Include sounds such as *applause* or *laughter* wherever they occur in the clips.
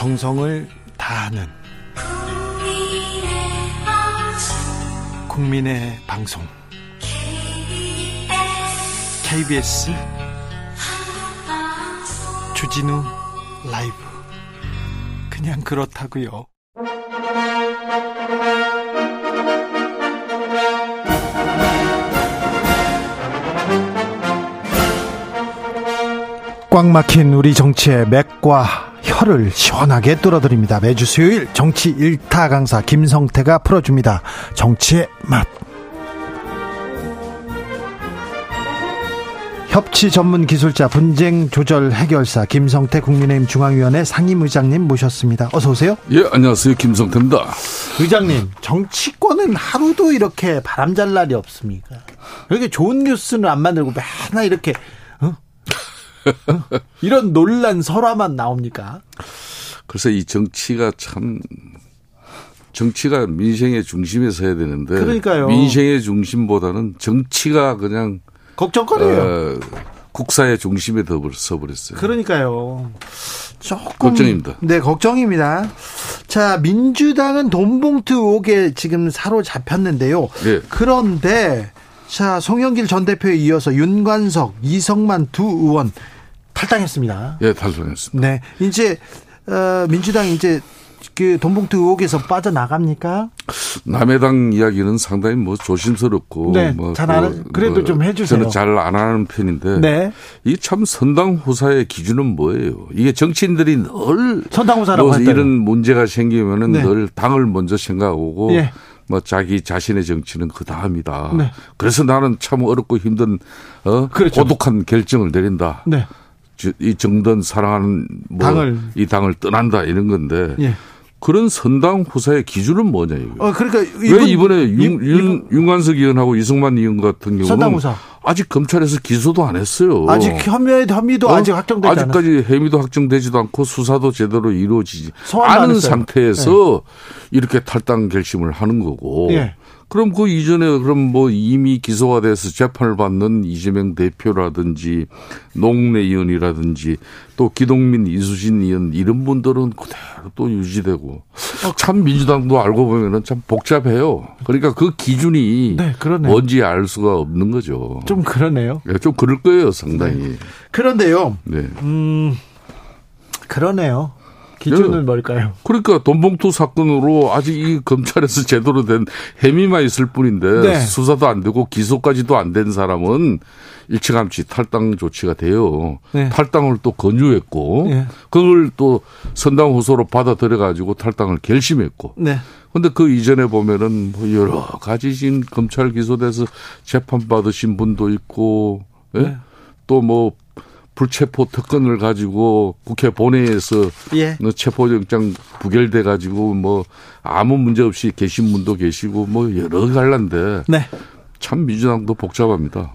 정성을 다하는 국민의 방송 KBS 주진우 라이브 그냥 그렇다고요. 꽉 막힌 우리 정치의 맥과 혀를 시원하게 뚫어드립니다. 매주 수요일 정치 일타 강사 김성태가 풀어줍니다. 정치의 맛. 협치 전문 기술자 분쟁 조절 해결사 김성태 국민의힘 중앙위원회 상임의장님 모셨습니다. 어서 오세요. 예, 안녕하세요. 김성태입니다. 의장님, 정치권은 하루도 이렇게 바람 잘 날이 없습니까? 이렇게 좋은 뉴스는 안 만들고 맨날 이렇게? 이런 논란 설화만 나옵니까? 그래서 이 정치가 참 정치가 민생의 중심에 서야 되는데 그러니까요. 민생의 중심보다는 정치가 그냥 걱정거리예요. 어, 국사의 중심에 더 서버렸어요. 그러니까요. 조금 걱정입니다. 네, 걱정입니다. 자, 민주당은 돈봉투 의혹에 지금 사로잡혔는데요. 네. 그런데 자, 송영길 전 대표에 이어서 윤관석, 이성만 두 의원 탈당했습니다. 예, 탈당했습니다. 네. 이제 어, 민주당 이제 그 돈봉투 의혹에서 빠져나갑니까? 남의 당 이야기는 상당히 뭐 조심스럽고 네, 뭐잘 안- 그래도 좀 해주세요. 저는 잘 안 하는 편인데 네. 이참 선당 후사의 기준은 뭐예요? 이게 정치인들이 늘 선당후사라고 뭐. 이런 문제가 생기면은 네. 늘 당을 먼저 생각하고 예. 뭐 자기 자신의 정치는 그 다음이다. 네. 그래서 나는 참 어렵고 힘든 어 그렇죠. 고독한 결정을 내린다. 네. 저- 이 정든 사랑하는 뭐 당을. 이 당을 떠난다 이런 건데 예. 그런 선당 후사의 기준은 뭐냐 이거. 어 그러니까 왜 이번에 이- 윤, 윤, 윤관석 의원하고 이승만 의원 같은 경우는 선당 후사. 아직 검찰에서 기소도 안 했어요. 아직 혐의 혐의도 어? 아직 확정되지 않았어요. 아직까지 혐의도 확정되지도 않고 수사도 제대로 이루어지지 않은. 상태에서 이렇게 탈당 결심을 하는 거고. 예. 그럼 그 이전에 그럼 뭐 이미 기소가 돼서 재판을 받는 이재명 대표라든지 농내 의원이라든지 또 기동민 이수진 의원 이런 분들은 그대로 또 유지되고 참 민주당도 알고 보면은 참 복잡해요. 그러니까 그 기준이 네. 뭔지 알 수가 없는 거죠. 좀 그러네요. 예, 좀 그럴 거예요, 상당히. 그런데요. 네. 음 그러네요. 기준은 예. 뭘까요? 그러니까 돈봉투 사건으로 아직 이 검찰에서 제대로 된 혐의만 있을 뿐인데 네. 수사도 안 되고 기소까지도 안 된 사람은 일찌감치 탈당 조치가 돼요. 네. 탈당을 또 권유했고 예. 그걸 또 선당 후소로 받아들여 가지고 탈당을 결심했고 네. 근데 그 이전에 보면은 뭐 여러 가지 지금 검찰 기소돼서 재판 받으신 분도 있고 예? 네. 또뭐 불체포 특권을 가지고 국회 본회의에서 예. 뭐 체포영장 부결돼 가지고 뭐 아무 문제 없이 계신 분도 계시고 뭐 여러 갈란데 네. 참 민주당도 복잡합니다.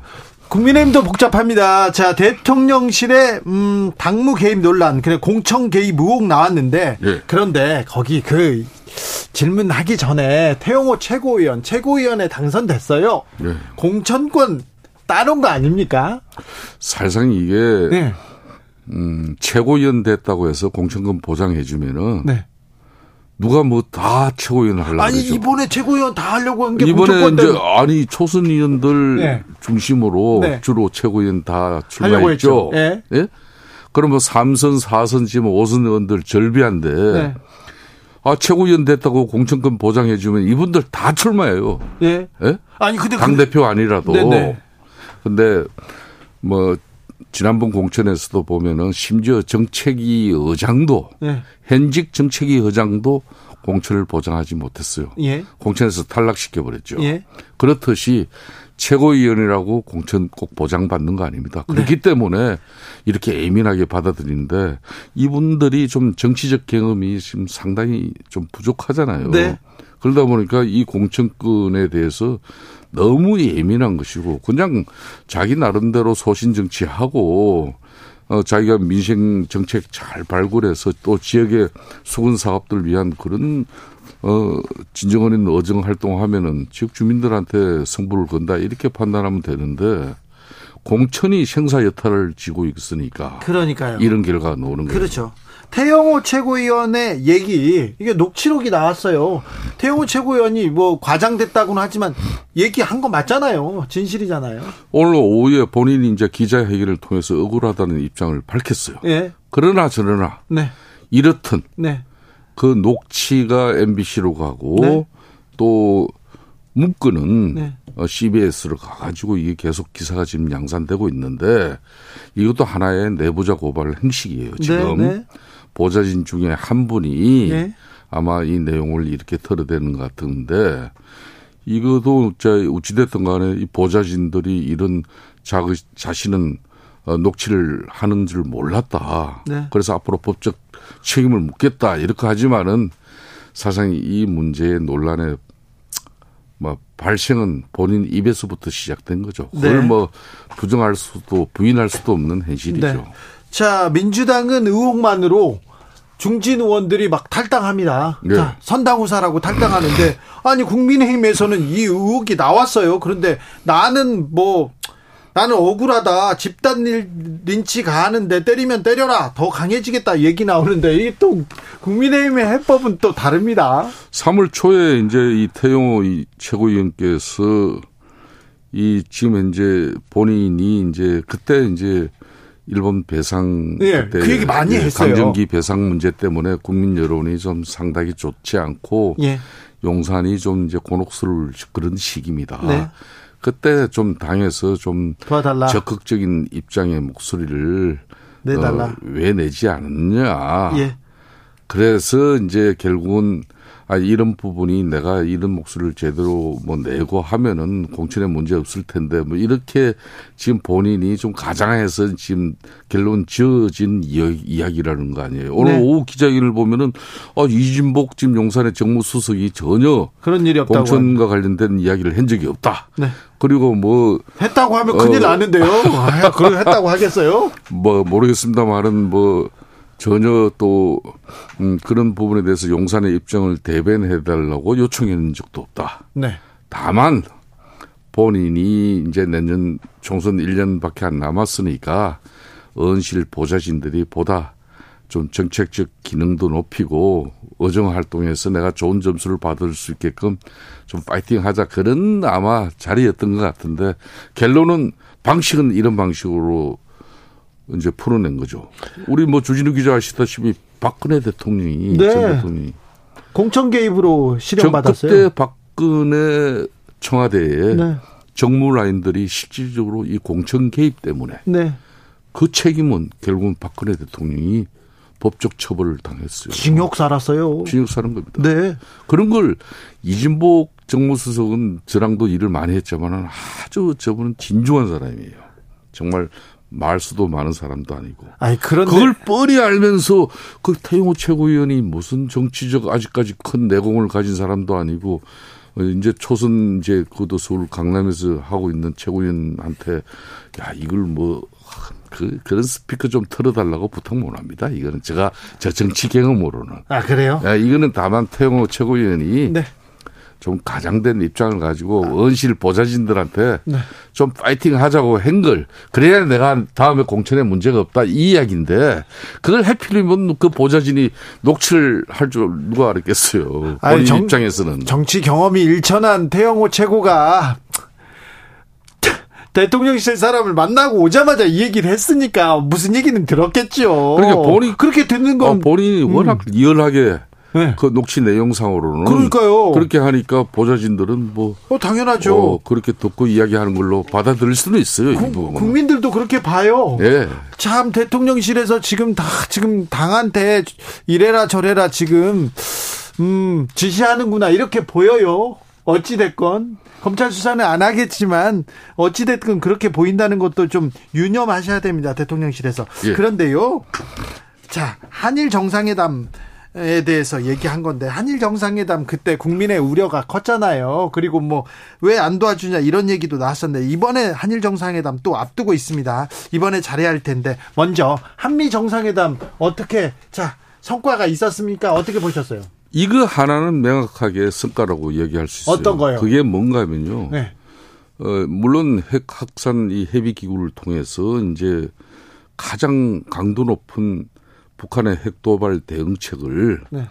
국민의힘도 복잡합니다. 자, 대통령실의 음, 당무 개입 논란, 그래 공청 개입 의혹 나왔는데 예. 그런데 거기 그 질문하기 전에 태용호 최고위원, 최고위원에 당선됐어요. 예. 공천권 따놓은 거 아닙니까? 사실상 이게 네. 음, 최고위원 됐다고 해서 공천금 보장해 주면은 네. 누가 뭐 다 최고위원 하려고 아니 그러죠. 이번에 최고위원 다 하려고 한 게 이번에 이제 아니 초선 의원들 네. 중심으로 네. 주로 최고위원 다. 출마했죠. 예. 예? 그럼 뭐 3선, 4선 지금 5선 의원들 절비한데 네. 아 최고위원 됐다고 공천금 보장해 주면 이분들 다 출마해요. 예. 예? 아니 근데 당 대표 아니라도. 네네. 근데 뭐 지난번 공천에서도 보면은 심지어 정책위 의장도 네. 현직 정책위 의장도 공천을 보장하지 못했어요. 예. 공천에서 탈락시켜 버렸죠. 예. 그렇듯이 최고위원이라고 공천 꼭 보장받는 거 아닙니다. 네. 그렇기 때문에 이렇게 예민하게 받아들이는데 이분들이 좀 정치적 경험이 지금 상당히 좀 부족하잖아요. 네. 그러다 보니까 이 공천권에 대해서 너무 예민한 것이고 그냥 자기 나름대로 소신 정치하고 어, 자기가 민생 정책 잘 발굴해서 또 지역의 수건 사업들 위한 그런 어, 진정한 있는 어정 활동하면은 지역 주민들한테 승부를 건다 이렇게 판단하면 되는데 공천이 생사 여탈을 지고 있으니까 그러니까요. 이런 결과가 나오는 거죠. 그렇죠. 태영호 최고위원의 얘기 이게 녹취록이 나왔어요. 태영호 최고위원이 뭐 과장됐다고는 하지만 얘기한 거 맞잖아요. 진실이잖아요. 오늘 오후에 본인이 이제 기자회견을 통해서 억울하다는 입장을 밝혔어요. 예. 그러나 저러나 네. 이렇든 네. 그 녹취가 MBC로 가고 네. 또 문건은 네. 어, CBS로 가가지고 이게 계속 기사가 지금 양산되고 있는데 이것도 하나의 내부자 고발 행식이에요. 지금 네, 네. 보좌진 중에 한 분이 예. 아마 이 내용을 이렇게 털어대는 것 같은데 이것도 저 어찌됐든 간에 이 보좌진들이 이런 자, 자신은 어, 녹취를 하는 줄 몰랐다. 네. 그래서 앞으로 법적 책임을 묻겠다. 이렇게 하지만은 사실상 이 문제의 논란의 뭐 발생은 본인 입에서부터 시작된 거죠. 그걸 네. 뭐 부정할 수도 부인할 수도 없는 현실이죠. 네. 자, 민주당은 의혹만으로 중진 의원들이 막 탈당합니다. 네. 자, 선당후사라고 탈당하는데 아니 국민의힘에서는 이 의혹이 나왔어요. 그런데 나는 뭐 나는 억울하다. 집단 일- 린치 가하는데 때리면 때려라. 더 강해지겠다 얘기 나오는데 이게 또 국민의힘의 해법은 또 다릅니다. 3월 초에 이제 이 태용호 이 최고위원께서 이 지금 현재 본인이 이제 그때 이제 일본 배상 예, 그때 그 얘기 많이 했어요. 강정기 배상 문제 때문에 국민 여론이 좀 상당히 좋지 않고 예. 용산이 좀 이제 곤혹스러울 그런 시기입니다. 네. 그때 좀 당에서 좀 도와달라. 적극적인 입장의 목소리를 내달라. 어, 왜 내지 않느냐. 예. 그래서 이제 결국은 아 이런 부분이 내가 이런 목소리를 제대로 뭐 내고 하면은 공천에 문제 없을 텐데 뭐 이렇게 지금 본인이 좀 가장해서 지금 결론 지어진 이야기, 이야기라는 거 아니에요. 오늘 네. 오후 기자회견을 보면은 아 이진복 지금 용산의 정무수석이 전혀 그런 일이 없다고. 공천과 관련된 이야기를 한 적이 없다. 네. 그리고 뭐 했다고 하면 큰일 어. 나는데요. *laughs* 아, 그걸 했다고 하겠어요? 뭐 모르겠습니다만은 뭐 전혀 또 음, 그런 부분에 대해서 용산의 입장을 대변해 달라고 요청한 적도 없다. 네. 다만 본인이 이제 내년 총선 1년밖에 안 남았으니까 언실 보좌진들이 보다 좀 정책적 기능도 높이고 의정 활동에서 내가 좋은 점수를 받을 수 있게끔 좀 파이팅 하자 그런 아마 자리였던 것 같은데 결론은 방식은 이런 방식으로 이제 풀어낸 거죠. 우리 뭐 주진우 기자 아시다시피 박근혜 대통령이 네. 전 대통령이 공천 개입으로 저 실형받았어요. 그때 박근혜 청와대에 네. 정무 라인들이 실질적으로 이 공천 개입 때문에 네. 그 책임은 결국은 박근혜 대통령이 법적 처벌을 당했어요. 징역 살았어요. 징역 사는 겁니다. 네. 그런 걸 이진복 정무수석은 저랑도 일을 많이 했지만 아주 저분은 진중한 사람이에요. 정말 말수도 많은 사람도 아니고. 아니 그런데 그걸 뻔히 알면서 그 태용호 최고위원이 무슨 정치적 아직까지 큰 내공을 가진 사람도 아니고 어, 이제 초선 이제 그도 서울 강남에서 하고 있는 최고위원한테 야 이걸 뭐 그 그런 스피커 좀 틀어달라고 부탁 못 합니다. 이거는 제가 저 정치 경험으로는 아 그래요? 야, 이거는 다만 태용호 최고위원이 네. 좀 가장된 입장을 가지고 언실 보좌진들한테 네. 좀 파이팅 하자고 한걸 그래야 내가 다음에 공천에 문제가 없다 이 이야기인데 그걸 해필이면 그 보좌진이 녹취를 할줄 누가 알았겠어요. 아니, 본인 정- 입장에서는 정치 경험이 일천한 태영호 최고가 대통령실 사람을 만나고 오자마자 이 얘기를 했으니까 무슨 얘기는 들었겠죠. 그러니까 본인- 그렇게 듣는 어, 건 본인이 워낙 리얼하게 네. 그 녹취 내용상으로는 그러니까요. 그렇게 하니까 보좌진들은 뭐 어, 당연하죠. 어, 그렇게 듣고 이야기하는 걸로 받아들일 수는 있어요. 이 국- 부분은. 국민들도 그렇게 봐요. 예. 참 대통령실에서 지금 다 지금 당한테 이래라 저래라 지금 음 지시하는구나 이렇게 보여요. 어찌 됐건 검찰 수사는 안 하겠지만 어찌 됐건 그렇게 보인다는 것도 좀 유념하셔야 됩니다. 대통령실에서. 예. 그런데요. 자, 한일 정상회담 에 대해서 얘기한 건데 한일 정상회담 그때 국민의 우려가 컸잖아요. 그리고 뭐 왜 안 도와주냐 이런 얘기도 나왔었는데 이번에 한일 정상회담 또 앞두고 있습니다. 이번에 잘해야 할 텐데 먼저 한미 정상회담 어떻게 자 성과가 있었습니까? 어떻게 보셨어요? 이거 하나는 명확하게 성과라고 얘기할 수 있어요. 어떤 거요? 그게 뭔가 하면요. 네, 어, 물론 핵 확산 이 협의 기구를 통해서 이제 가장 강도 높은 북한의 핵 도발 대응책을 네.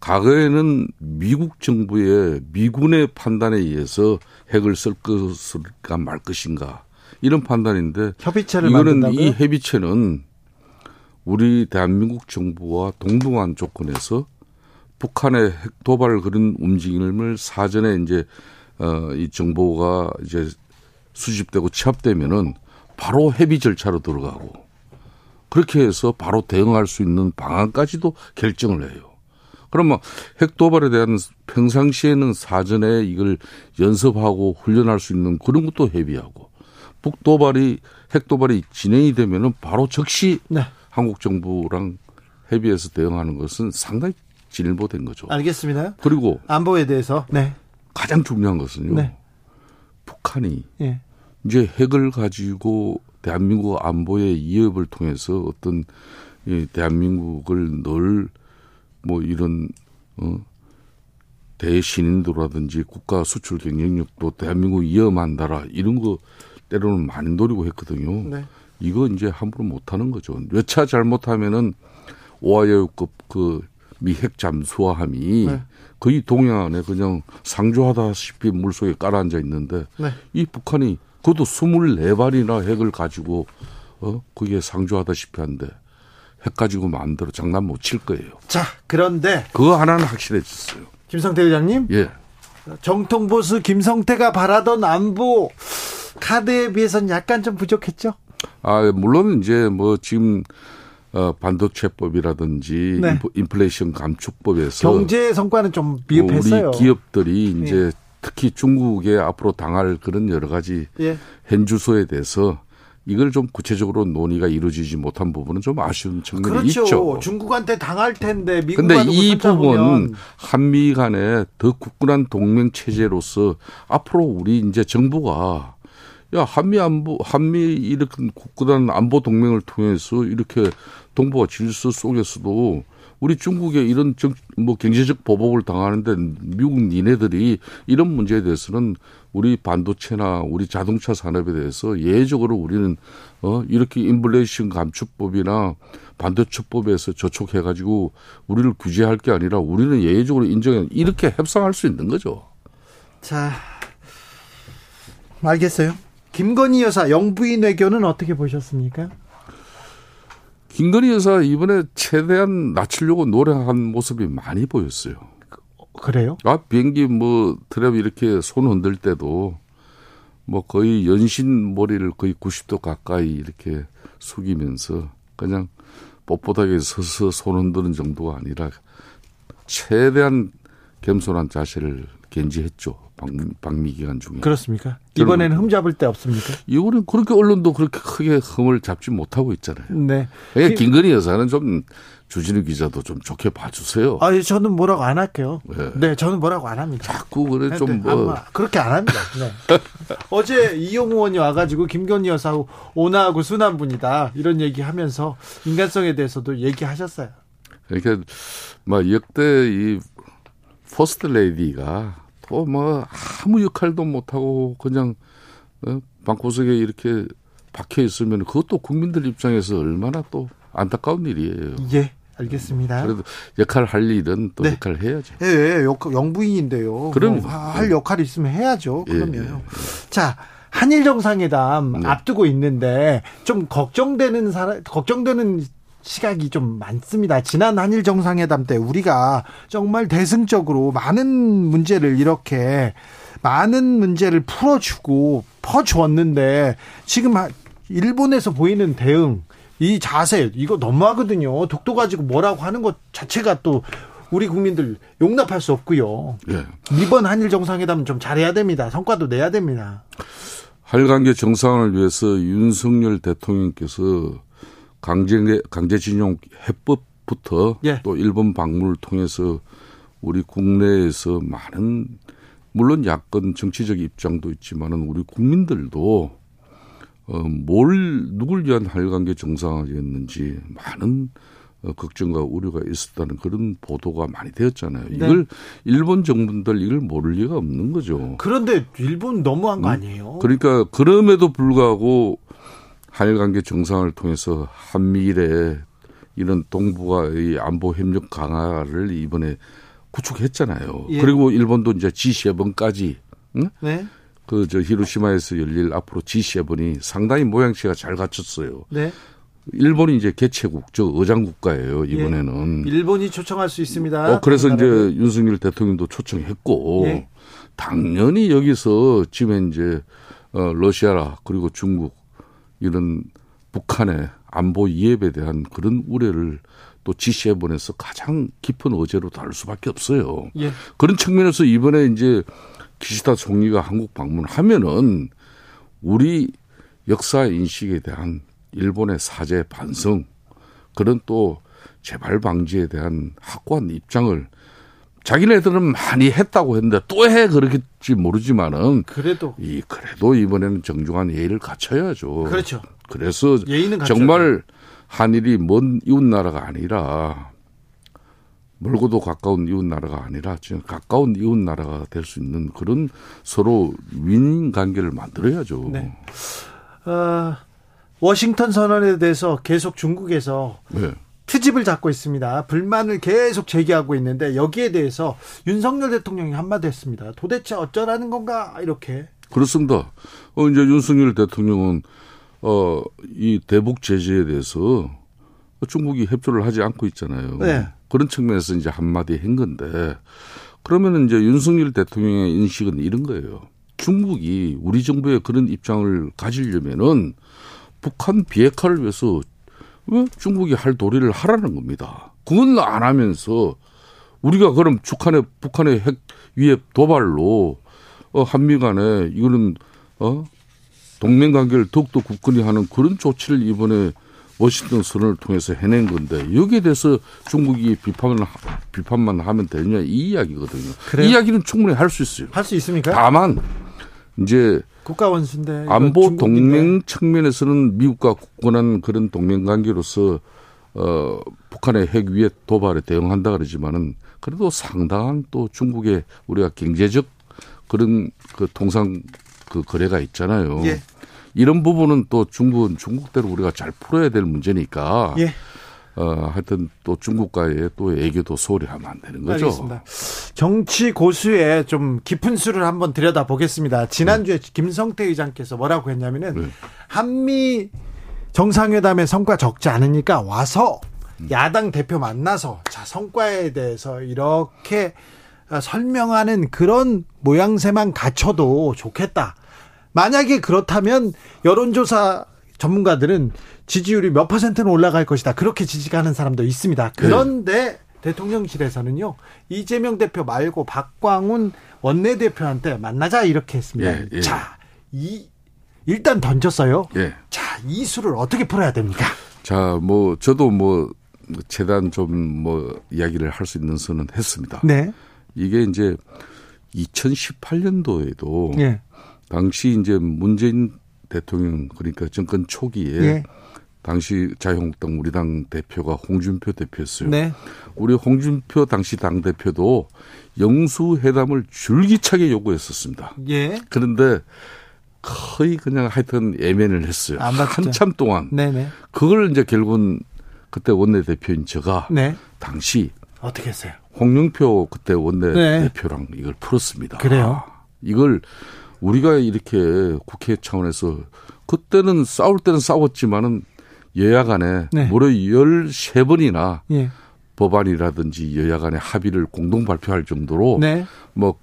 과거에는 미국 정부의 미군의 판단에 의해서 핵을 쓸 것일까 말 것인가 이런 판단인데 협의체를 이거는 만든다고요? 이 협의체는 우리 대한민국 정부와 동등한 조건에서 북한의 핵 도발 그런 움직임을 사전에 이제 어, 이 정보가 이제 수집되고 취합되면은 바로 협의 절차로 들어가고 그렇게 해서 바로 대응할 수 있는 방안까지도 결정을 해요. 그러면 핵 도발에 대한 평상시에는 사전에 이걸 연습하고 훈련할 수 있는 그런 것도 협의하고 북 도발이 핵 도발이 진행이 되면은 바로 즉시 네. 한국 정부랑 협의해서 대응하는 것은 상당히 진일보된 거죠. 알겠습니다. 그리고 안보에 대해서 네. 가장 중요한 것은요. 네. 북한이 예. 이제 핵을 가지고 대한민국 안보의 위협을 통해서 어떤 이 대한민국을 늘 뭐 이런 어 대신인도라든지 국가 수출 경쟁력도 대한민국 위험한다라 이런 거 때로는 많이 노리고 했거든요. 네. 이거 이제 함부로 못 하는 거죠. 몇 차 잘못하면은 오하이오급 그 미핵 잠수함이 네. 거의 동해안에 그냥 상조하다시피 물속에 깔아앉아 있는데 네. 이 북한이 그것도 24발이나 핵을 가지고 어 거기에 상조하다시피 한데 핵 가지고 마음대로 장난 못 칠 거예요. 자, 그런데 그거 하나는 확실해졌어요. 김성태 의장님? 예. 정통 보수 김성태가 바라던 안보 카드에 비해서는 약간 좀 부족했죠? 아, 물론 이제 뭐 지금 어, 반도체법이라든지 네. 인플레이션 감축법에서 경제 성과는 좀 미흡했어요. 우리 기업들이 이제 예. 특히 중국에 앞으로 당할 그런 여러 가지 예. 현 주소에 대해서 이걸 좀 구체적으로 논의가 이루어지지 못한 부분은 좀 아쉬운 측면이 그렇죠. 있죠. 중국한테 당할 텐데 미국한테 이 부분 한미 간에 더 굳건한 동맹 체제로서 앞으로 우리 이제 정부가 야 한미 안보 한미 이렇게 굳건한 안보 동맹을 통해서 이렇게 동북아 질서 속에서도 우리 중국의 이런 정, 뭐 경제적 보복을 당하는데 미국 니네들이 이런 문제에 대해서는 우리 반도체나 우리 자동차 산업에 대해서 예외적으로 우리는 어 이렇게 인플레이션 감축법이나 반도체법에서 저촉해 가지고 우리를 규제할 게 아니라 우리는 예외적으로 인정해 이렇게 협상할 수 있는 거죠. 자, 알겠어요. 김건희 여사 영부인 외교는 어떻게 보셨습니까? 김건희 여사 이번에 최대한 낮추려고 노력한 모습이 많이 보였어요. 그래요? 아 비행기 뭐 트랩 이렇게 손 흔들 때도 뭐 거의 연신 머리를 거의 90도 가까이 이렇게 숙이면서 그냥 뻣뻣하게 서서 손 흔드는 정도가 아니라 최대한 겸손한 자세를 견지했죠. 방 미 기간 중에. 그렇습니까? 이번에는 흠 잡을 데 없습니까? 이거는 그렇게 언론도 그렇게 크게 흠을 잡지 못하고 있잖아요. 네. 그러니까 김건희 여사는 좀 주진우 기자도 좀 좋게 봐주세요. 아, 저는 뭐라고 안 할게요. 네, 네 저는 뭐라고 안 합니다. 자꾸 그래 네, 좀 뭐. 그렇게 안 합니다. 네. *laughs* 어제 이용우 의원이 와가지고 김건희 여사하고 온화하고 순한 분이다. 이런 얘기 하면서 인간성에 대해서도 얘기하셨어요. 그러니까, 막 역대 이 포스트 레이디가 또 뭐 아무 역할도 못하고 그냥 어? 방구석에 이렇게 박혀 있으면 그것도 국민들 입장에서 얼마나 또 안타까운 일이에요. 예. 알겠습니다. 그래도 역할 할 일은 또 네. 역할을 해야죠. 예, 예 영부인인데요. 그럼 뭐 할 역할이 있으면 해야죠. 그러면. 예, 예. 자, 한일 정상회담 네. 앞두고 있는데 좀 걱정되는 사람 걱정되는 시각이 좀 많습니다. 지난 한일 정상회담 때 우리가 정말 대승적으로 많은 문제를 이렇게 많은 문제를 풀어주고 퍼주었는데 지금 일본에서 보이는 대응 이 자세 이거 너무하거든요. 독도 가지고 뭐라고 하는 것 자체가 또 우리 국민들 용납할 수 없고요. 네. 이번 한일 정상회담은 좀 잘해야 됩니다. 성과도 내야 됩니다. 한일 계 정상을 위해서 윤석열 대통령께서 강제 강제징용 해법부터 예. 또 일본 방문을 통해서 우리 국내에서 많은 물론 야권 정치적 입장도 있지만은 우리 국민들도 어, 뭘 누굴 위한 한일 관계 정상화였는지 많은 어, 걱정과 우려가 있었다는 그런 보도가 많이 되었잖아요. 네. 이걸 일본 정부들 이걸 모를 리가 없는 거죠. 그런데 일본 너무한 거 음? 아니에요? 그러니까 그럼에도 불구하고 한일 관계 정상을 통해서 한미일의 이런 동북아의 안보 협력 강화를 이번에 구축했잖아요. 예. 그리고 일본도 이제 G7까지 응? 네. 그저 히로시마에서 열릴 앞으로 G7이 상당히 모양새가 잘 갖췄어요. 네. 일본이 이제 개최국, 저 의장 국가예요 이번에는. 예. 일본이 초청할 수 있습니다. 어, 그래서 이제 윤석열 대통령도 초청했고 예. 당연히 여기서 지금 이제 어, 러시아라 그리고 중국 이런 북한의 안보 위협에 대한 그런 우려를 또 G7에서 가장 깊은 어제로 다룰 수밖에 없어요. 예. 그런 측면에서 이번에 이제 기시다 총리가 한국 방문하면은 우리 역사 인식에 대한 일본의 사죄 반성 그런 또 재발 방지에 대한 확고한 입장을 자기네들은 많이 했다고 했는데 또 해 그렇겠지 모르지만은 그래도 이 그래도 이번에는 정중한 예의를 갖춰야죠. 그렇죠. 그래서 정말 한일이 먼 이웃 나라가 아니라 멀고도 가까운 이웃 나라가 아니라 지금 가까운 이웃 나라가 될 수 있는 그런 서로 윈 관계를 만들어야죠. 네. 어, 워싱턴 선언에 대해서 계속 중국에서 네. 트집을 잡고 있습니다. 불만을 계속 제기하고 있는데 여기에 대해서 윤석열 대통령이 한마디 했습니다. 도대체 어쩌라는 건가 이렇게. 그렇습니다. 어, 이제 윤석열 대통령은 어, 이 대북 제재에 대해서 중국이 협조를 하지 않고 있잖아요. 네. 그런 측면에서 이제 한마디 한 건데 그러면 이제 윤석열 대통령의 인식은 이런 거예요. 중국이 우리 정부의 그런 입장을 가지려면은 북한 비핵화를 위해서 왜 중국이 할 도리를 하라는 겁니다. 그건 안 하면서 우리가 그럼 북한의 북한의 핵 위협 도발로 어 한미 간에 이거는 어 동맹 관계를 더욱더 굳건히 하는 그런 조치를 이번에 워싱턴 선언을 통해서 해낸 건데 여기에 대해서 중국이 비판을 비판만 하면 되느냐 이 이야기거든요. 그래요? 이 이야기는 충분히 할 수 있어요. 할 수 있습니까? 다만 이제 국가 원수인데 안보 동맹 측면에서는 미국과 굳건한 그런 동맹 관계로서 어 북한의 핵 위해 도발에 대응한다 그러지만은 그래도 상당한 또 중국의 우리가 경제적 그런 그 통상 그 거래가 있잖아요. 예. 이런 부분은 또 중국은 중국대로 우리가 잘 풀어야 될 문제니까. 예. 어, 하여튼 또 중국과의 또 애교도 소홀히 하면 안 되는 거죠. 알겠습니다. 정치 고수의 좀 깊은 수를 한번 들여다 보겠습니다. 지난주에 네. 김성태 의장께서 뭐라고 했냐면은 네. 한미 정상회담의 성과 적지 않으니까 와서 음. 야당 대표 만나서 자, 성과에 대해서 이렇게 설명하는 그런 모양새만 갖춰도 좋겠다. 만약에 그렇다면 여론조사 전문가들은 지지율이 몇 퍼센트는 올라갈 것이다. 그렇게 지지하는 사람도 있습니다. 그런데 네. 대통령실에서는요 이재명 대표 말고 박광훈 원내대표한테 만나자 이렇게 했습니다. 예, 예. 자, 이 일단 던졌어요. 예. 자, 이 수를 어떻게 풀어야 됩니까? 자, 뭐 저도 뭐 재단 좀 뭐 이야기를 할 수 있는 선은 했습니다. 네. 이게 이제 2018년도에도 예. 당시 이제 문재인 대통령 그러니까 정권 초기에 예. 당시 자유한국당 우리 당 대표가 홍준표 대표였어요. 네. 우리 홍준표 당시 당 대표도 영수회담을 줄기차게 요구했었습니다. 예. 그런데 거의 그냥 하여튼 예면을 했어요. 한참 동안. 네네. 그걸 이제 결국은 그때 원내 대표인 제가 네. 당시 어떻게 했어요? 홍영표 그때 원내대표랑 네. 이걸 풀었습니다. 그래요? 이걸 우리가 이렇게 국회 차원에서 그때는 싸울 때는 싸웠지만은 여야 간에 네. 무려 13번이나 예. 법안이라든지 여야 간에 합의를 공동 발표할 정도로 네. 뭐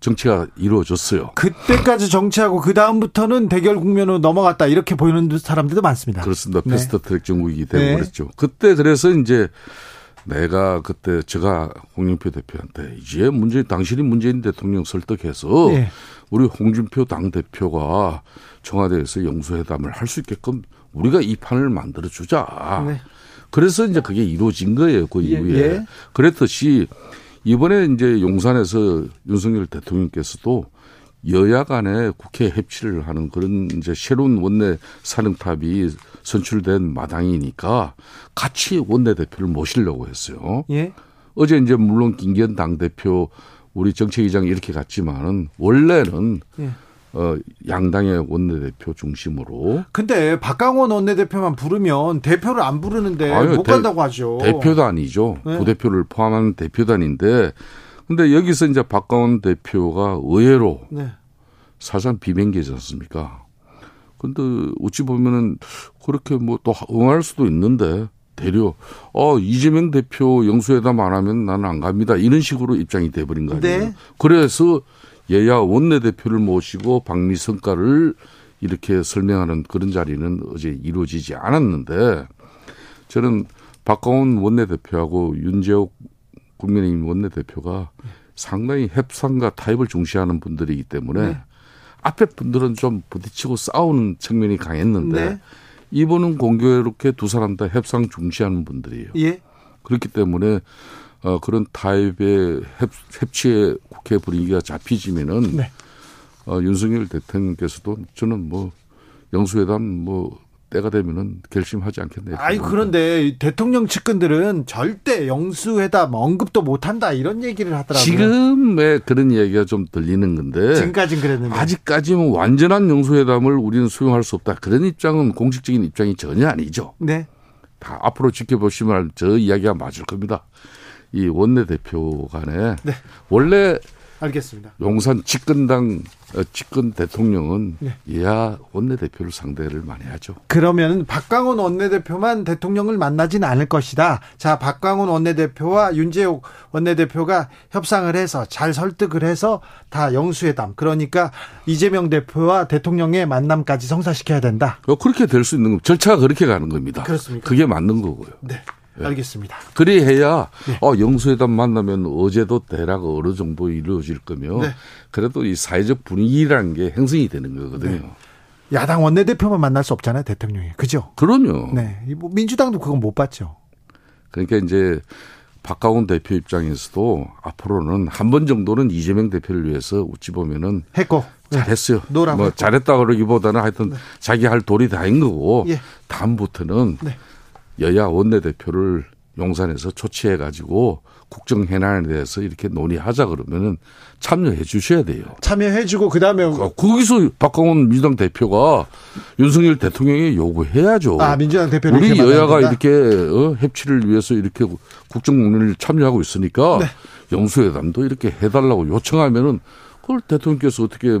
정치가 이루어졌어요. 그때까지 정치하고 그 다음부터는 대결 국면으로 넘어갔다 이렇게 보이는 사람들도 많습니다. 그렇습니다. 네. 패스트 트랙 정국이기 때문에 네. 그랬죠. 그때 그래서 이제 내가 그때 제가 홍영표 대표한테 이제 문재인 당신이 문재인 대통령 설득해서 네. 우리 홍준표 당 대표가 청와대에서 영수회담을 할 수 있게끔 우리가 이 판을 만들어 주자. 네. 그래서 이제 그게 이루어진 거예요. 그 예, 이후에. 예. 그랬듯이 이번에 이제 용산에서 윤석열 대통령께서도 여야 간에 국회 협치를 하는 그런 이제 새로운 원내 사령탑이 선출된 마당이니까 같이 원내 대표를 모시려고 했어요. 예. 어제 이제 물론 김기현 당 대표 우리 정책위장 이렇게 갔지만은 원래는 예. 어 양당의 원내대표 중심으로 근데 박강원 원내대표만 부르면 대표를 안 부르는데 아유, 못 대- 간다고 하죠. 대표단이죠. 네. 부대표를 포함한 대표단인데 근데 여기서 이제 박강원 대표가 의외로 네. 사실상 비명계지 않습니까? 근데 어찌 보면은 그렇게 뭐 또 응할 수도 있는데 대려 어 이재명 대표 영수회담 안 하면 나는 안 갑니다 이런 식으로 입장이 돼버린 거 아니에요. 네. 그래서 여야 원내대표를 모시고 박미 성과를 이렇게 설명하는 그런 자리는 어제 이루어지지 않았는데 저는 박광훈 원내대표하고 윤재옥 국민의힘 원내대표가 상당히 협상과 타협을 중시하는 분들이기 때문에 네. 앞에 분들은 좀 부딪히고 싸우는 측면이 강했는데 네. 이분은 공교롭게 두 사람 다 협상 중시하는 분들이에요. 예. 그렇기 때문에 어, 그런 타입의 협, 협치의 국회 분위기가 잡히지면은 네. 어, 윤석열 대통령께서도 저는 뭐 영수회담 뭐 때가 되면은 결심하지 않겠네요. 아이 그런데 대통령 측근들은 절대 영수회담 언급도 못 한다 이런 얘기를 하더라고요. 지금의 그런 이야기가 좀 들리는 건데 지금까진 그랬는데. 아직까지는 완전한 영수회담을 우리는 수용할 수 없다. 그런 입장은 공식적인 입장이 전혀 아니죠. 네. 다 앞으로 지켜보시면 저 이야기가 맞을 겁니다. 이 원내대표 간에 네. 원래 알겠습니다. 용산 집권당 어, 집권 대통령은 네. 이야 원내대표를 상대를 많이 하죠. 그러면 박광훈 원내대표만 대통령을 만나지는 않을 것이다. 자, 박광훈 원내대표와 윤재옥 원내대표가 협상을 해서 잘 설득을 해서 다 영수회담. 그러니까 이재명 대표와 대통령의 만남까지 성사시켜야 된다. 어, 그렇게 될 수 있는 거 절차가 그렇게 가는 겁니다. 그렇습니까? 그게 맞는 거고요. 네. 알겠습니다. 그리 해야 네. 어, 영수회담 만나면 어제도 대략 어느 정도 이루어질 거며 네. 그래도 이 사회적 분위기라는 게 형성이 되는 거거든요. 네. 야당 원내대표만 만날 수 없잖아요, 대통령이. 그죠? 그럼요. 네. 이뭐 민주당도 그건 못 봤죠. 그러니까 이제 박가훈 대표 입장에서도 앞으로는 한 번 정도는 이재명 대표를 위해서 어찌 보면은 했고. 네. 잘했어요. no라고 뭐 했고. 잘했다 그러기보다는 하여튼 자기 할 도리 다한 거고 예. 다음부터는 네. 여야 원내대표를 용산에서 초치해 가지고 국정 현안에 대해서 이렇게 논의하자 그러면은 참여해 주셔야 돼요. 참여해 주고 그다음에 어, 거기서 박광온 민주당 대표가 윤석열 대통령에 요구해야죠. 아 민주당 대표를 우리 여야가? 이렇게 어, 협치를 위해서 이렇게 국정 논의를 참여하고 있으니까 네. 영수회담도 이렇게 해 달라고 요청하면은 그걸 대통령께서 어떻게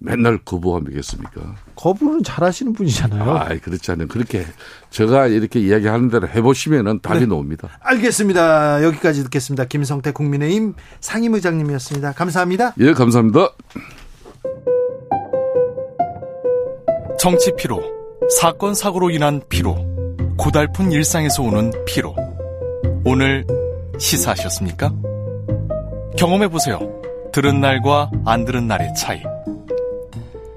맨날 거부하겠습니까? 거부는 잘하시는 분이잖아요. 아, 그렇지 않아요. 그렇게 제가 이렇게 이야기하는 대로 해보시면은 답이 네. 나옵니다. 알겠습니다. 여기까지 듣겠습니다. 김성태 국민의힘 상임의장님이었습니다. 감사합니다. 예, 감사합니다. 정치 피로, 사건 사고로 인한 피로, 고달픈 일상에서 오는 피로. 오늘 시사하셨습니까? 경험해 보세요. 들은 날과 안 들은 날의 차이.